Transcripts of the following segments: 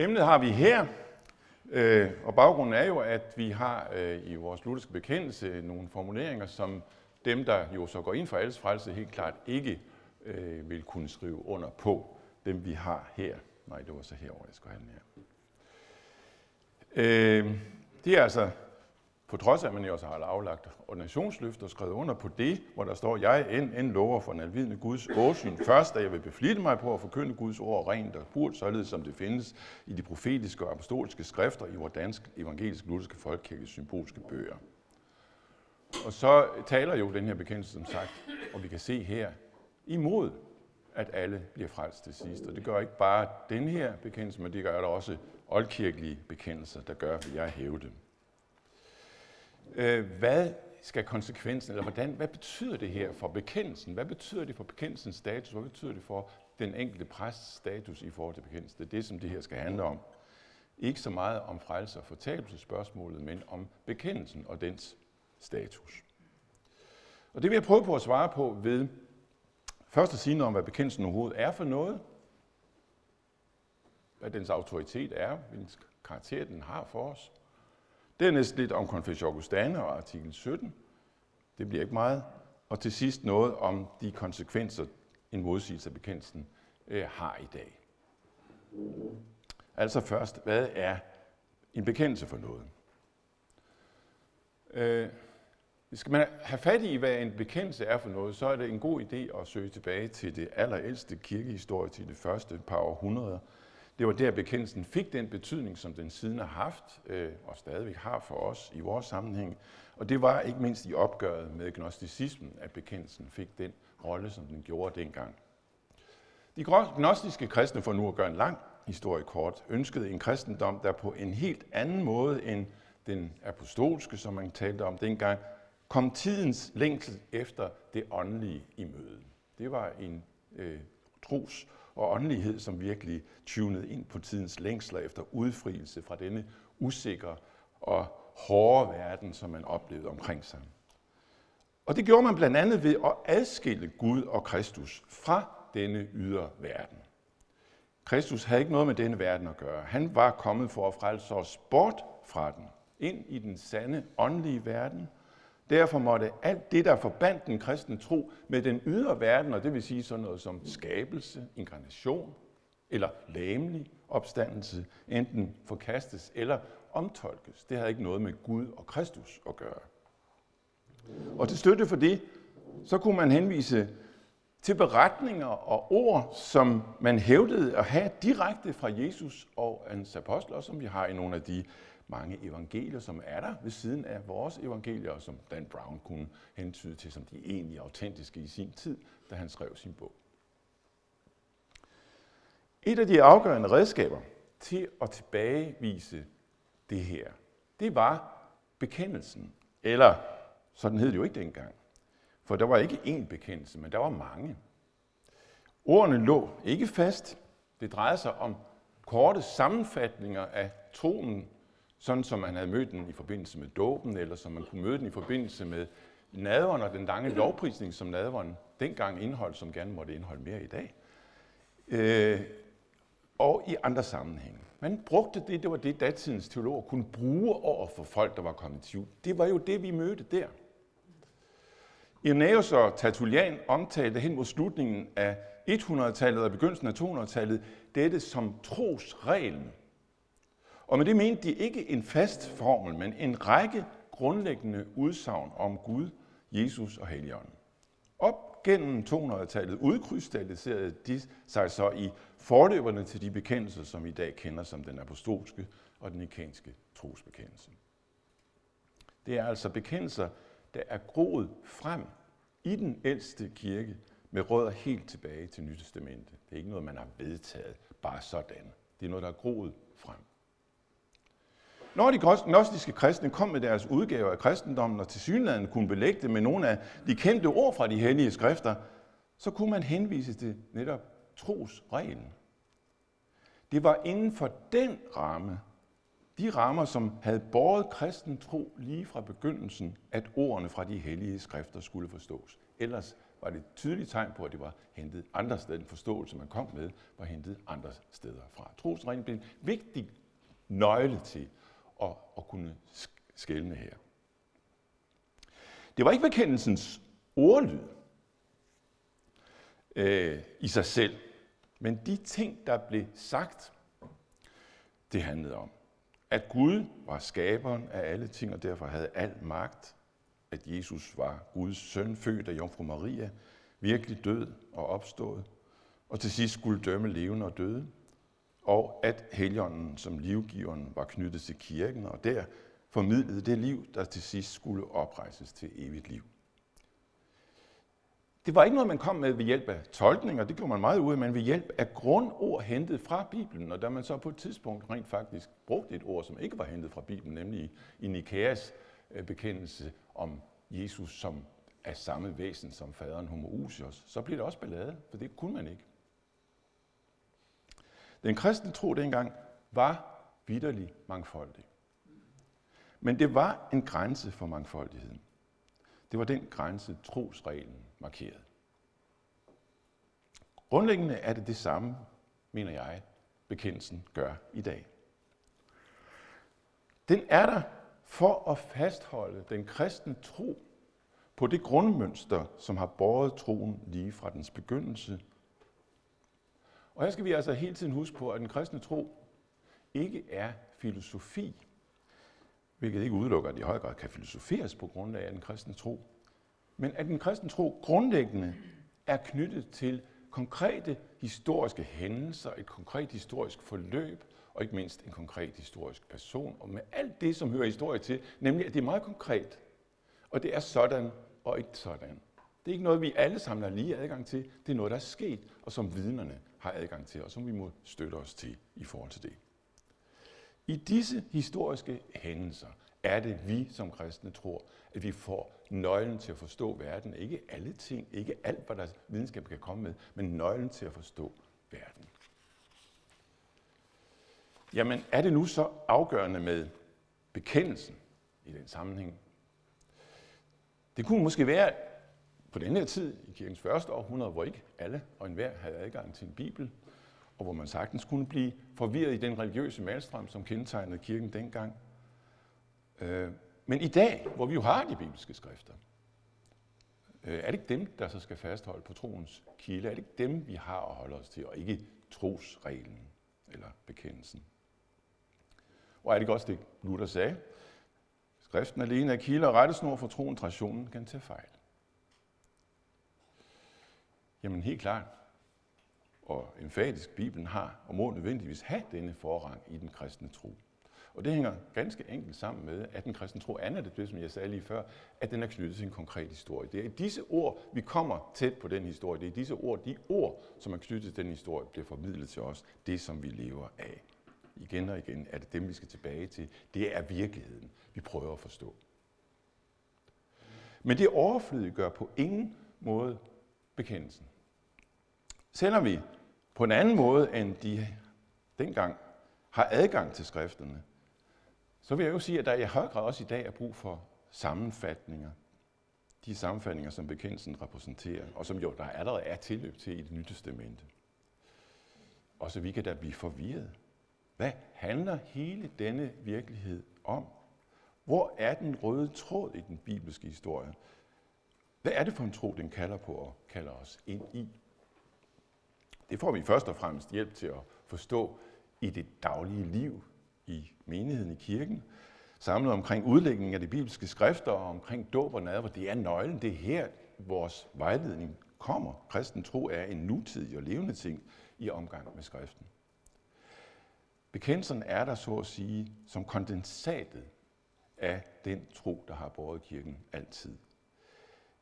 Emnet har vi her, øh, og baggrunden er jo, at vi har øh, i vores lutherske bekendelse nogle formuleringer, som dem, der jo så går ind for alles frelse, helt klart ikke øh, vil kunne skrive under på. Dem vi har her. Nej, det var så herover, jeg skulle have den her. Øh, det er altså på trods af, at man jo også har aflagt ordinationsløft og skrevet under på det, hvor der står, jeg end, end lover for en alvidende Guds åsyn først, da jeg vil beflitte mig på at forkynde Guds ord rent og purt, således som det findes i de profetiske og apostoliske skrifter i vores danske evangelisk lutherske folkekirkes symbolske bøger. Og så taler jo den her bekendelse, som sagt, og vi kan se her, imod, at alle bliver frelst til sidst. Og det gør ikke bare den her bekendelse, men det gør der også oldkirkelige bekendelser, der gør, at jeg hæve dem. Øh, hvad skal konsekvensen, eller hvordan, hvad betyder det her for bekendelsen? Hvad betyder det for bekendelsens status? Hvad betyder det for den enkelte præsts status i forhold til bekendelsen? Det er det, som det her skal handle om. Ikke så meget om frelse og fortabelsespørgsmålet, men om bekendelsen og dens status. Og det vil jeg prøve på at svare på ved først at sige noget om, hvad bekendelsen overhovedet er for noget, hvad dens autoritet er, hvilken karakter den har for os, Dernæst lidt om Confessio Augustana og artikel 17. Det bliver ikke meget. Og til sidst noget om de konsekvenser, en modsigelse af bekendelsen øh, har i dag. Altså først, hvad er en bekendelse for noget? Øh, skal man have fat i, hvad en bekendelse er for noget, så er det en god idé at søge tilbage til det allerældste kirkehistorie, til det første par århundreder, det var der, bekendelsen fik den betydning, som den siden har haft, øh, og stadigvæk har for os i vores sammenhæng. Og det var ikke mindst i opgøret med gnosticismen, at bekendelsen fik den rolle, som den gjorde dengang. De gnostiske kristne, for nu at gøre en lang historie kort, ønskede en kristendom, der på en helt anden måde end den apostolske, som man talte om dengang, kom tidens længsel efter det åndelige i møde. Det var en øh, tros- og åndelighed, som virkelig tunede ind på tidens længsler efter udfrielse fra denne usikre og hårde verden, som man oplevede omkring sig. Og det gjorde man blandt andet ved at adskille Gud og Kristus fra denne ydre verden. Kristus havde ikke noget med denne verden at gøre. Han var kommet for at frelse os bort fra den, ind i den sande åndelige verden, Derfor måtte alt det, der forbandt den kristne tro med den ydre verden, og det vil sige sådan noget som skabelse, inkarnation eller læmelig opstandelse, enten forkastes eller omtolkes. Det havde ikke noget med Gud og Kristus at gøre. Og til støtte for det, så kunne man henvise til beretninger og ord, som man hævdede at have direkte fra Jesus og hans apostler, som vi har i nogle af de mange evangelier, som er der ved siden af vores evangelier, som Dan Brown kunne hentyde til som de egentlig autentiske i sin tid, da han skrev sin bog. Et af de afgørende redskaber til at tilbagevise det her, det var bekendelsen. Eller, sådan hed det jo ikke dengang. For der var ikke én bekendelse, men der var mange. Ordene lå ikke fast. Det drejede sig om korte sammenfatninger af troen sådan som man havde mødt den i forbindelse med dåben, eller som man kunne møde den i forbindelse med nadveren og den lange lovprisning, som nadveren dengang indholdt, som gerne måtte indeholde mere i dag. Øh, og i andre sammenhænge. Man brugte det, det var det, datidens teologer kunne bruge over for folk, der var kommet til jul. Det var jo det, vi mødte der. Irenaeus og Tertullian omtalte hen mod slutningen af 100-tallet og begyndelsen af 200-tallet dette som trosreglen og med det mente de ikke en fast formel, men en række grundlæggende udsagn om Gud, Jesus og Helligånden. Op gennem 200-tallet udkrystalliserede de sig så i forløberne til de bekendelser, som vi i dag kender som den apostolske og den ikanske trosbekendelse. Det er altså bekendelser, der er groet frem i den ældste kirke med rødder helt tilbage til Nytestamentet. Det er ikke noget, man har vedtaget bare sådan. Det er noget, der er groet frem. Når de gnostiske kristne kom med deres udgaver af kristendommen, og til synligheden kunne belægge det med nogle af de kendte ord fra de hellige skrifter, så kunne man henvise til netop trosreglen. Det var inden for den ramme, de rammer, som havde båret kristen tro lige fra begyndelsen, at ordene fra de hellige skrifter skulle forstås. Ellers var det et tydeligt tegn på, at det var hentet andre steder. Den forståelse, man kom med, var hentet andre steder fra. Trosreglen blev en vigtig nøgle til at, at kunne skælne her. Det var ikke bekendelsens ordlyd øh, i sig selv, men de ting, der blev sagt, det handlede om, at Gud var skaberen af alle ting, og derfor havde al magt, at Jesus var Guds søn, født af Jomfru Maria, virkelig død og opstået, og til sidst skulle dømme levende og døde, og at heligånden som livgiveren var knyttet til kirken, og der formidlede det liv, der til sidst skulle oprejses til evigt liv. Det var ikke noget, man kom med ved hjælp af tolkninger, det gjorde man meget ud af, men ved hjælp af grundord hentet fra Bibelen. Og da man så på et tidspunkt rent faktisk brugte et ord, som ikke var hentet fra Bibelen, nemlig i Nikæas øh, bekendelse om Jesus som af samme væsen som faderen Homoousios, så blev det også ballade, for det kunne man ikke. Den kristne tro dengang var vidderlig mangfoldig. Men det var en grænse for mangfoldigheden. Det var den grænse, trosreglen markerede. Grundlæggende er det det samme, mener jeg, bekendelsen gør i dag. Den er der for at fastholde den kristne tro på det grundmønster, som har båret troen lige fra dens begyndelse. Og her skal vi altså hele tiden huske på, at den kristne tro ikke er filosofi, hvilket ikke udelukker, at det i høj grad kan filosoferes på grundlag af den kristne tro, men at den kristne tro grundlæggende er knyttet til konkrete historiske hændelser, et konkret historisk forløb, og ikke mindst en konkret historisk person, og med alt det, som hører historie til, nemlig at det er meget konkret. Og det er sådan og ikke sådan. Det er ikke noget, vi alle sammen har lige adgang til. Det er noget, der er sket, og som vidnerne har adgang til, og som vi må støtte os til i forhold til det. I disse historiske hændelser er det vi som kristne tror, at vi får nøglen til at forstå verden. Ikke alle ting, ikke alt, hvad der videnskab kan komme med, men nøglen til at forstå verden. Jamen, er det nu så afgørende med bekendelsen i den sammenhæng? Det kunne måske være på den her tid, i kirkens første århundrede, hvor ikke alle og enhver havde adgang til en bibel, og hvor man sagtens kunne blive forvirret i den religiøse malstrøm, som kendetegnede kirken dengang. Øh, men i dag, hvor vi jo har de bibelske skrifter, øh, er det ikke dem, der så skal fastholde på troens kilde? Er det ikke dem, vi har at holde os til, og ikke trosreglen eller bekendelsen? Og er det ikke også det, Luther sagde? Skriften alene er kilde og rettesnor for troen, traditionen kan tage fejl. Jamen helt klart. Og emfatisk Bibelen har og må nødvendigvis have denne forrang i den kristne tro. Og det hænger ganske enkelt sammen med, at den kristne tro er det, som jeg sagde lige før, at den er knyttet til en konkret historie. Det er i disse ord, vi kommer tæt på den historie. Det er i disse ord, de ord, som er knyttet til den historie, bliver formidlet til os. Det, som vi lever af. Igen og igen er det dem, vi skal tilbage til. Det er virkeligheden, vi prøver at forstå. Men det overflødige gør på ingen måde bekendelsen. Selvom vi på en anden måde, end de dengang har adgang til skrifterne, så vil jeg jo sige, at der i høj grad også i dag er brug for sammenfatninger. De sammenfatninger, som bekendelsen repræsenterer, og som jo der allerede er tilløb til i det nye testamente. Og så vi kan da blive forvirret. Hvad handler hele denne virkelighed om? Hvor er den røde tråd i den bibelske historie? Hvad er det for en tro, den kalder på og kalder os ind i? Det får vi først og fremmest hjælp til at forstå i det daglige liv i menigheden i kirken, samlet omkring udlægningen af de bibelske skrifter og omkring dåb og nadver. Det er nøglen. Det er her, vores vejledning kommer. Kristen tro er en nutidig og levende ting i omgang med skriften. Bekendelsen er der så at sige som kondensatet af den tro, der har båret kirken altid.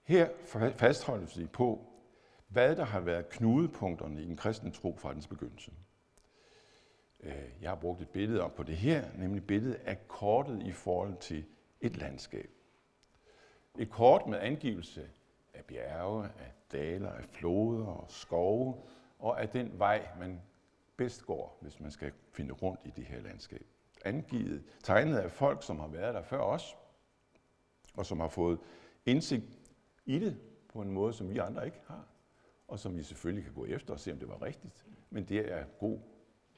Her fastholdes vi på, hvad der har været knudepunkterne i den kristne tro fra dens begyndelse. Øh, jeg har brugt et billede op på det her, nemlig billedet af kortet i forhold til et landskab. Et kort med angivelse af bjerge, af daler, af floder og skove, og af den vej, man bedst går, hvis man skal finde rundt i det her landskab. Angivet, tegnet af folk, som har været der før os, og som har fået indsigt i det på en måde, som vi andre ikke har, og som vi selvfølgelig kan gå efter og se, om det var rigtigt. Men det er god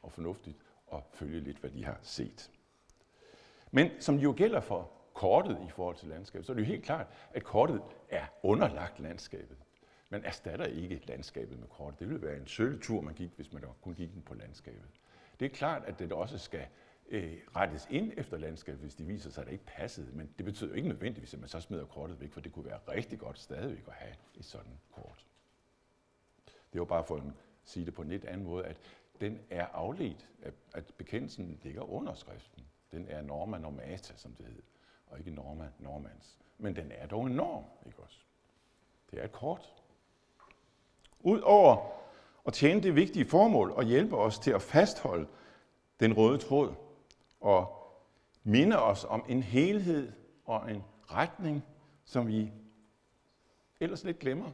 og fornuftigt at følge lidt, hvad de har set. Men som det jo gælder for kortet i forhold til landskabet, så er det jo helt klart, at kortet er underlagt landskabet. Man erstatter ikke landskabet med kortet. Det ville være en sølvtur, man gik, hvis man kun gik den på landskabet. Det er klart, at det også skal øh, rettes ind efter landskabet, hvis det viser sig, at det ikke passede. Men det betyder jo ikke nødvendigvis, at man så smider kortet væk, for det kunne være rigtig godt stadigvæk at have et sådan kort. Det var bare for at sige det på en lidt anden måde, at den er afledt, at bekendelsen ligger under skriften. Den er norma normata, som det hedder, og ikke norma normans. Men den er dog en norm, ikke også? Det er et kort. Udover at tjene det vigtige formål og hjælpe os til at fastholde den røde tråd og minde os om en helhed og en retning, som vi ellers lidt glemmer.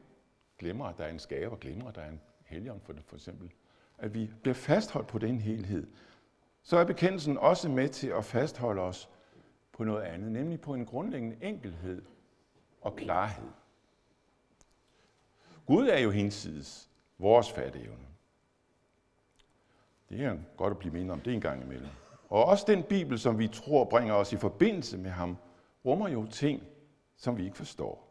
Glemmer, at der er en skaber, glemmer, at der er en helgen for, for eksempel. At vi bliver fastholdt på den helhed. Så er bekendelsen også med til at fastholde os på noget andet, nemlig på en grundlæggende enkelhed og klarhed. Gud er jo hinsides vores fatteevne. Det er godt at blive mindet om det en gang imellem. Og også den Bibel, som vi tror bringer os i forbindelse med ham, rummer jo ting, som vi ikke forstår.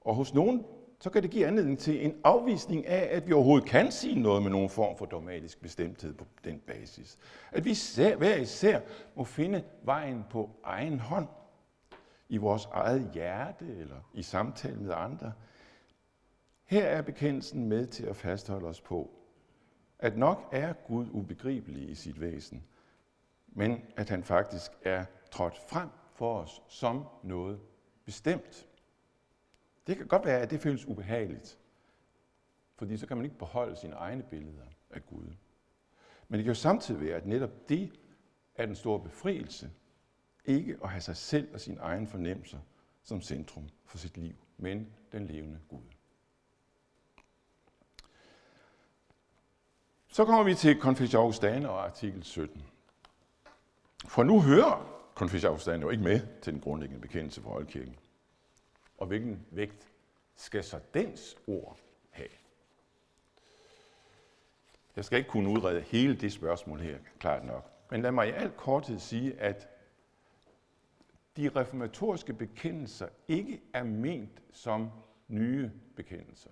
Og hos nogen, så kan det give anledning til en afvisning af, at vi overhovedet kan sige noget med nogen form for dogmatisk bestemthed på den basis. At vi hver især må finde vejen på egen hånd, i vores eget hjerte eller i samtale med andre. Her er bekendelsen med til at fastholde os på, at nok er Gud ubegribelig i sit væsen, men at han faktisk er trådt frem for os som noget bestemt. Det kan godt være, at det føles ubehageligt, fordi så kan man ikke beholde sine egne billeder af Gud. Men det kan jo samtidig være, at netop det er den store befrielse, ikke at have sig selv og sine egne fornemmelser som centrum for sit liv, men den levende Gud. Så kommer vi til Confessio Augustana og artikel 17. For nu hører konfessionsafstanden jo ikke med til den grundlæggende bekendelse for Oldkirken. Og hvilken vægt skal så dens ord have? Jeg skal ikke kunne udrede hele det spørgsmål her, klart nok. Men lad mig i al korthed sige, at de reformatoriske bekendelser ikke er ment som nye bekendelser.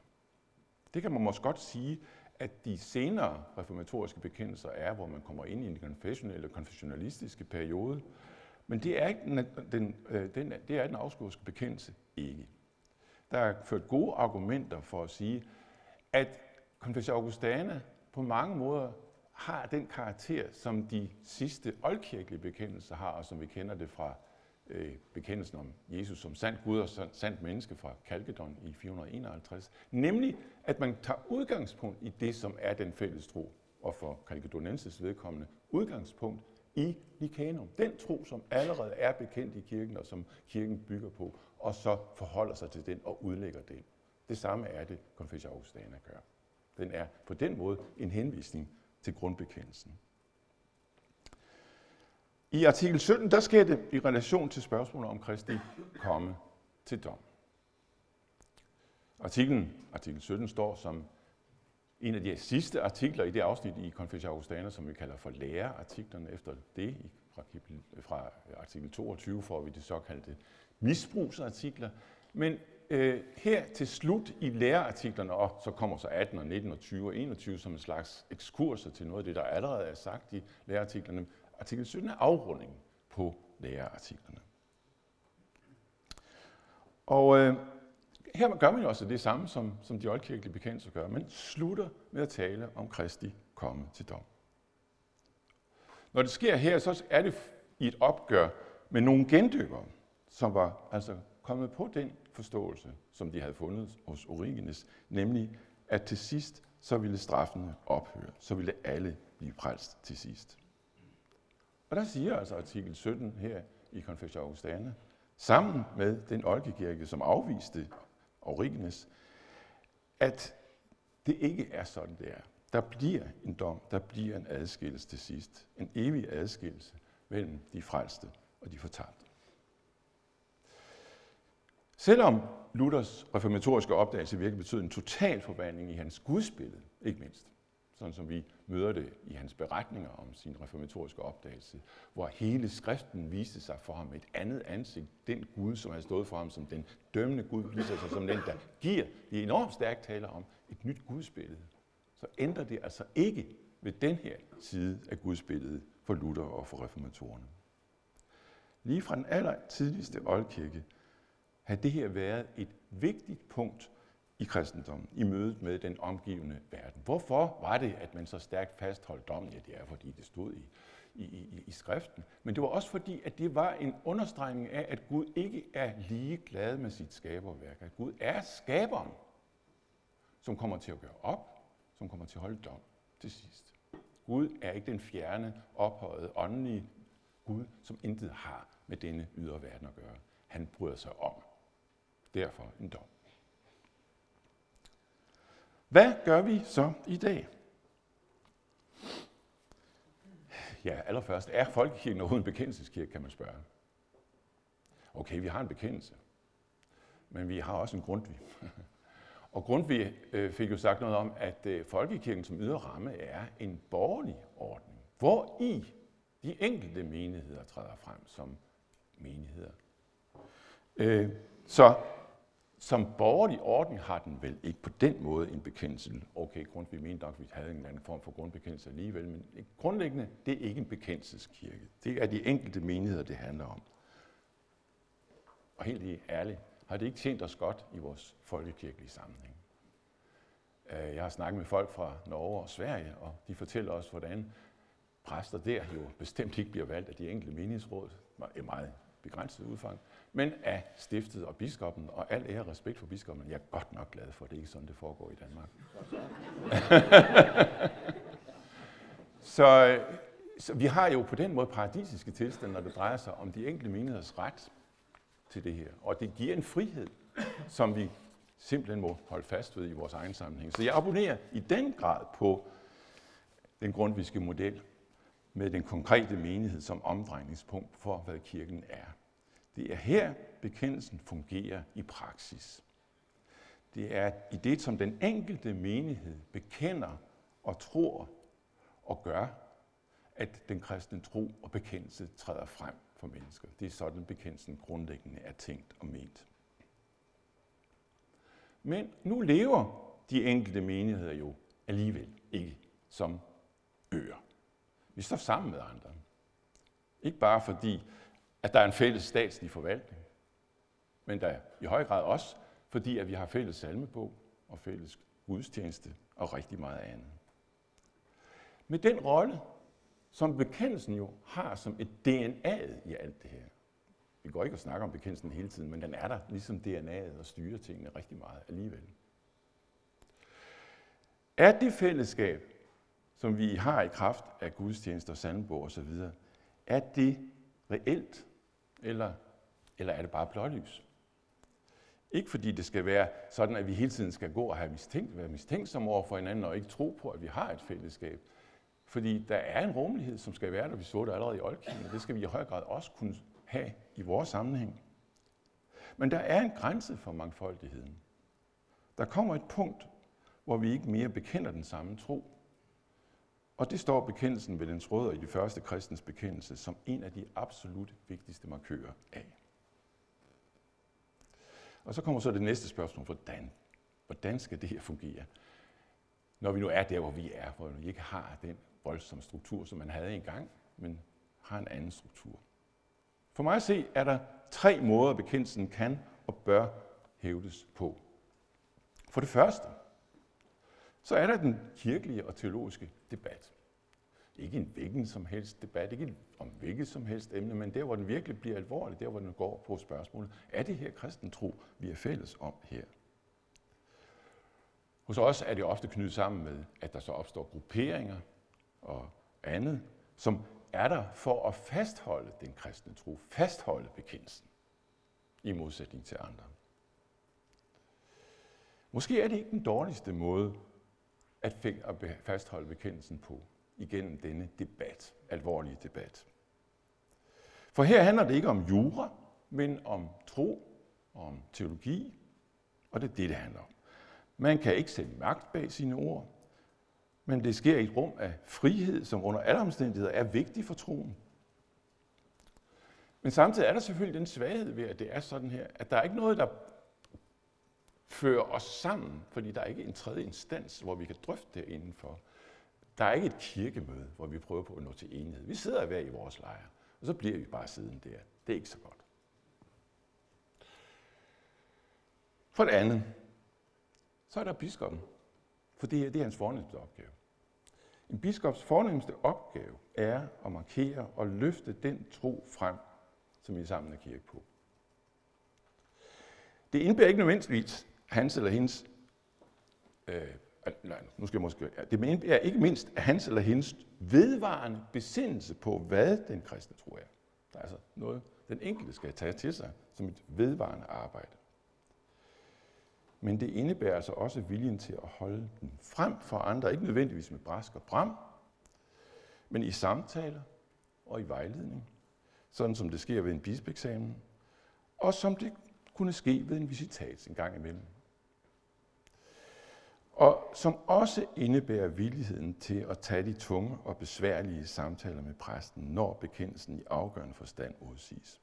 Det kan man måske godt sige, at de senere reformatoriske bekendelser er, hvor man kommer ind i en konfessionelle, konfessionalistiske periode. Men det er, ikke den, den, den, det er den afskurske bekendelse ikke. Der er ført gode argumenter for at sige, at Confessio Augustana på mange måder har den karakter, som de sidste oldkirkelige bekendelser har, og som vi kender det fra øh, bekendelsen om Jesus som sand Gud og sandt menneske fra Kalkedon i 451, nemlig at man tager udgangspunkt i det, som er den fælles tro, og for Kalkedonenses vedkommende udgangspunkt i Nicanum. Den tro, som allerede er bekendt i kirken, og som kirken bygger på, og så forholder sig til den og udlægger den. Det samme er det, Confessio Augustana gør. Den er på den måde en henvisning til grundbekendelsen. I artikel 17, der sker det i relation til spørgsmålet om Kristi komme til dom. Artiklen, artikel 17, står som en af de sidste artikler i det afsnit i Confessio Augustana, som vi kalder for lærerartiklerne efter det. Fra, fra øh, artikel 22 får vi de såkaldte misbrugsartikler. Men øh, her til slut i lærerartiklerne, og så kommer så 18 og 19 og 20 og 21 som en slags ekskurser til noget af det, der allerede er sagt i lærerartiklerne, Artikel 17 er afrundingen på lærerartiklerne. Og øh, her gør man jo også det samme, som, som de oldkirkelige bekendelser gør. Man slutter med at tale om Kristi komme til dom. Når det sker her, så er det i et opgør med nogle gendøbere, som var altså kommet på den forståelse, som de havde fundet hos Origenes, nemlig at til sidst så ville straffene ophøre. Så ville alle blive frelst til sidst. Og der siger altså artikel 17 her i Confessio Augustana, sammen med den oldkirke, som afviste Origenes, at det ikke er sådan, det er. Der bliver en dom, der bliver en adskillelse til sidst. En evig adskillelse mellem de frelste og de fortabte. Selvom Luthers reformatoriske opdagelse virkelig betød en total forvandling i hans gudsbillede, ikke mindst, sådan som vi møder det i hans beretninger om sin reformatoriske opdagelse, hvor hele skriften viste sig for ham et andet ansigt. Den Gud, som havde stået for ham som den dømmende Gud, viser sig som den, der giver. Det er enormt stærkt taler om et nyt gudsbillede. Så ændrer det altså ikke ved den her side af gudsbilledet for Luther og for reformatorerne. Lige fra den aller tidligste oldkirke har det her været et vigtigt punkt i kristendommen, i mødet med den omgivende verden. Hvorfor var det, at man så stærkt fastholdt dommen? Ja, det er, fordi det stod i, i, i, i skriften. Men det var også fordi, at det var en understregning af, at Gud ikke er ligeglad med sit skaberværk. At Gud er skaberen, som kommer til at gøre op, som kommer til at holde dom til sidst. Gud er ikke den fjerne, ophøjede, åndelige Gud, som intet har med denne ydre verden at gøre. Han bryder sig om. Derfor en dom. Hvad gør vi så i dag? Ja, allerførst, er folkekirken overhovedet en bekendelseskirke, kan man spørge. Okay, vi har en bekendelse, men vi har også en Grundtvig. Og Grundtvig øh, fik jo sagt noget om, at øh, folkekirken som ydre ramme er en borgerlig ordning, hvor i de enkelte menigheder træder frem som menigheder. Øh, så som borgerlig ordning har den vel ikke på den måde en bekendelse. Okay, Grundtvig mente nok, at vi havde en eller anden form for grundbekendelse alligevel, men grundlæggende, det er ikke en bekendelseskirke. Det er de enkelte menigheder, det handler om. Og helt ærligt, har det ikke tjent os godt i vores folkekirkelige sammenhæng. Øh, jeg har snakket med folk fra Norge og Sverige, og de fortæller os, hvordan præster der jo bestemt ikke bliver valgt af de enkelte menighedsråd, i meget begrænset udfang, men af stiftet og biskoppen, og al ære og respekt for biskoppen. Jeg er godt nok glad for, at det ikke er sådan, det foregår i Danmark. så, så vi har jo på den måde paradisiske tilstande, når det drejer sig om de enkelte menigheders ret til det her. Og det giver en frihed, som vi simpelthen må holde fast ved i vores egen sammenhæng. Så jeg abonnerer i den grad på den grundviske model med den konkrete menighed som omdrejningspunkt for, hvad kirken er. Det er her, bekendelsen fungerer i praksis. Det er i det, som den enkelte menighed bekender og tror og gør, at den kristne tro og bekendelse træder frem for mennesker. Det er sådan, bekendelsen grundlæggende er tænkt og ment. Men nu lever de enkelte menigheder jo alligevel ikke som øer. Vi står sammen med andre. Ikke bare fordi, at der er en fælles statslig forvaltning, men der er i høj grad også, fordi at vi har fælles salmebog og fælles gudstjeneste og rigtig meget andet. Med den rolle, som bekendelsen jo har som et DNA i alt det her. Vi går ikke og snakker om bekendelsen hele tiden, men den er der ligesom DNA'et og styrer tingene rigtig meget alligevel. Er det fællesskab, som vi har i kraft af gudstjenester, sandbog osv., er det reelt, eller, eller er det bare blålys? Ikke fordi det skal være sådan, at vi hele tiden skal gå og have mistænkt, være mistænksomme over for hinanden og ikke tro på, at vi har et fællesskab. Fordi der er en rummelighed, som skal være der. Vi så det allerede i oldkirken, og det skal vi i høj grad også kunne have i vores sammenhæng. Men der er en grænse for mangfoldigheden. Der kommer et punkt, hvor vi ikke mere bekender den samme tro. Og det står bekendelsen ved dens rødder i de første kristens bekendelse som en af de absolut vigtigste markører af. Og så kommer så det næste spørgsmål, hvordan? Hvordan skal det her fungere? Når vi nu er der, hvor vi er, hvor vi ikke har den voldsomme struktur, som man havde engang, men har en anden struktur. For mig at se, er der tre måder, bekendelsen kan og bør hævdes på. For det første, så er der den kirkelige og teologiske debat. Ikke en hvilken som helst debat, ikke om hvilket som helst emne, men der, hvor den virkelig bliver alvorlig, der, hvor den går på spørgsmålet, er det her kristen tro, vi er fælles om her? Hos os er det ofte knyttet sammen med, at der så opstår grupperinger og andet, som er der for at fastholde den kristne tro, fastholde bekendelsen, i modsætning til andre. Måske er det ikke den dårligste måde at fik at fastholde bekendelsen på igennem denne debat, alvorlige debat. For her handler det ikke om jura, men om tro om teologi, og det er det, det handler om. Man kan ikke sætte magt bag sine ord, men det sker i et rum af frihed, som under alle omstændigheder er vigtig for troen. Men samtidig er der selvfølgelig den svaghed ved, at det er sådan her, at der er ikke noget, der fører os sammen, fordi der er ikke en tredje instans, hvor vi kan drøfte det indenfor. Der er ikke et kirkemøde, hvor vi prøver på at nå til enighed. Vi sidder hver i vores lejr, og så bliver vi bare siden der. Det er ikke så godt. For det andet, så er der biskoppen. For det, det er hans fornemmeste opgave. En biskops fornemmeste opgave er at markere og løfte den tro frem, som vi sammen er kirke på. Det indebærer ikke nødvendigvis hans eller hendes, øh, nej, nu skal jeg måske, det er ikke mindst hans eller hendes vedvarende besindelse på, hvad den kristne tro er. Der er altså noget, den enkelte skal tage til sig som et vedvarende arbejde. Men det indebærer altså også viljen til at holde den frem for andre, ikke nødvendigvis med brask og bram, men i samtaler og i vejledning, sådan som det sker ved en bispeksamen, og som det kunne ske ved en visitat en gang imellem. Og som også indebærer villigheden til at tage de tunge og besværlige samtaler med præsten, når bekendelsen i afgørende forstand udsiges.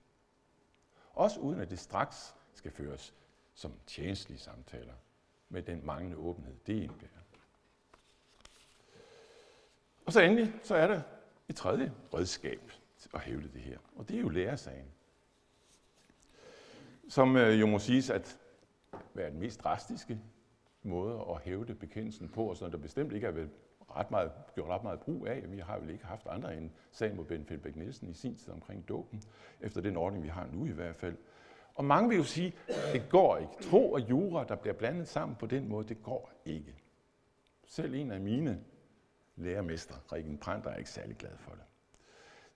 Også uden at det straks skal føres som tjenestlige samtaler med den manglende åbenhed, det indebærer. Og så endelig, så er der et tredje redskab at hævde det her, og det er jo lærersagen. Som øh, jo må siges at være den mest drastiske måde at hævde bekendelsen på, og sådan der bestemt ikke er ret meget, gjort ret meget brug af. Vi har vel ikke haft andre end sagen mod Ben Felbæk Nielsen i sin tid omkring dåben, efter den ordning, vi har nu i hvert fald. Og mange vil jo sige, det går ikke. Tro og jura, der bliver blandet sammen på den måde, det går ikke. Selv en af mine lærermestre, Rikken Prandt, er ikke særlig glad for det.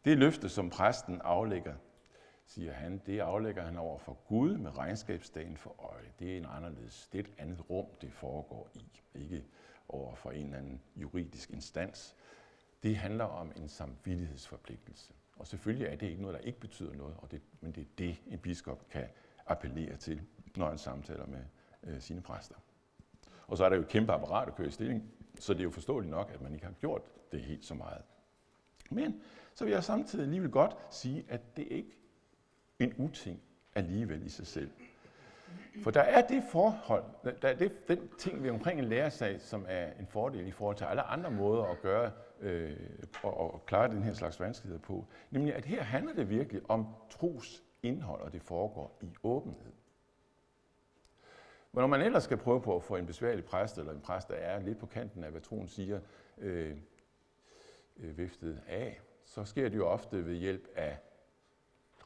Det løfte, som præsten aflægger, siger han, det aflægger han over for Gud med regnskabsdagen for øje. Det er en anderledes, det er et andet rum, det foregår i, ikke over for en eller anden juridisk instans. Det handler om en samvittighedsforpligtelse. Og selvfølgelig er det ikke noget, der ikke betyder noget, og det, men det er det, en biskop kan appellere til, når han samtaler med øh, sine præster. Og så er der jo et kæmpe apparat at køre i stilling, så det er jo forståeligt nok, at man ikke har gjort det helt så meget. Men så vil jeg samtidig alligevel godt sige, at det ikke en uting alligevel i sig selv. For der er det forhold, der er det, den ting ved omkring en lærersag, som er en fordel i forhold til alle andre måder at gøre øh, og, og klare den her slags vanskeligheder på. Nemlig, at her handler det virkelig om tros indhold, og det foregår i åbenhed. Men når man ellers skal prøve på at få en besværlig præst, eller en præst, der er lidt på kanten af, hvad troen siger, øh, øh, viftet af, så sker det jo ofte ved hjælp af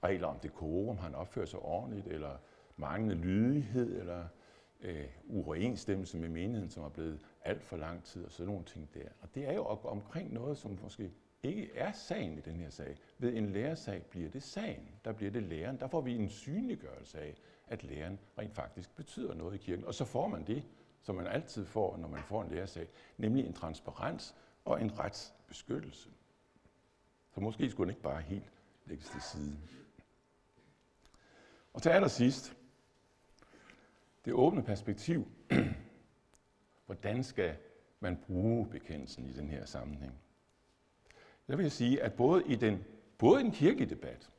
regler om dekorum, han opfører sig ordentligt, eller manglende lydighed, eller øh, uoverensstemmelse med menigheden, som er blevet alt for lang tid, og sådan nogle ting der. Og det er jo omkring noget, som måske ikke er sagen i den her sag. Ved en lærersag bliver det sagen. Der bliver det læren. Der får vi en synliggørelse af, at læren rent faktisk betyder noget i kirken. Og så får man det, som man altid får, når man får en lærersag, nemlig en transparens og en retsbeskyttelse. Så måske skulle den ikke bare helt lægges til side. Og til allersidst, det åbne perspektiv. Hvordan skal man bruge bekendelsen i den her sammenhæng? Der vil jeg sige, at både i den, både i den kirkelige debat,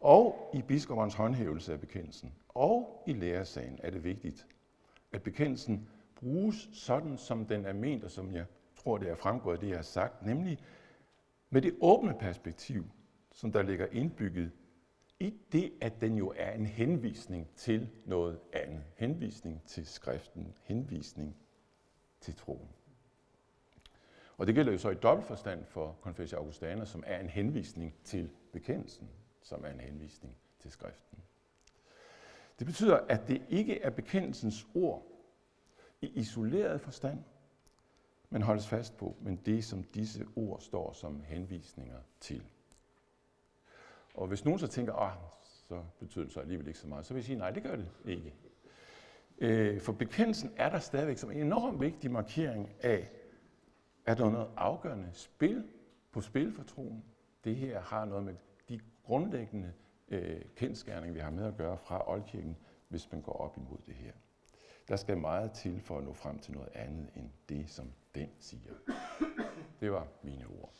og i biskoppernes håndhævelse af bekendelsen, og i lærersagen er det vigtigt, at bekendelsen bruges sådan, som den er ment, og som jeg tror, det er fremgået af det, jeg har sagt, nemlig med det åbne perspektiv, som der ligger indbygget i det, at den jo er en henvisning til noget andet. Henvisning til skriften, henvisning til troen. Og det gælder jo så i dobbelt forstand for Confessio Augustana, som er en henvisning til bekendelsen, som er en henvisning til skriften. Det betyder, at det ikke er bekendelsens ord i isoleret forstand, men holdes fast på, men det, som disse ord står som henvisninger til. Og hvis nogen så tænker, at så betyder det så alligevel ikke så meget, så vil jeg sige, nej, det gør det ikke. Øh, for bekendelsen er der stadigvæk som en enormt vigtig markering af, at der er noget afgørende spil på spil for troen. Det her har noget med de grundlæggende øh, kendskærninger, vi har med at gøre fra Oldkirken, hvis man går op imod det her. Der skal meget til for at nå frem til noget andet end det, som den siger. Det var mine ord.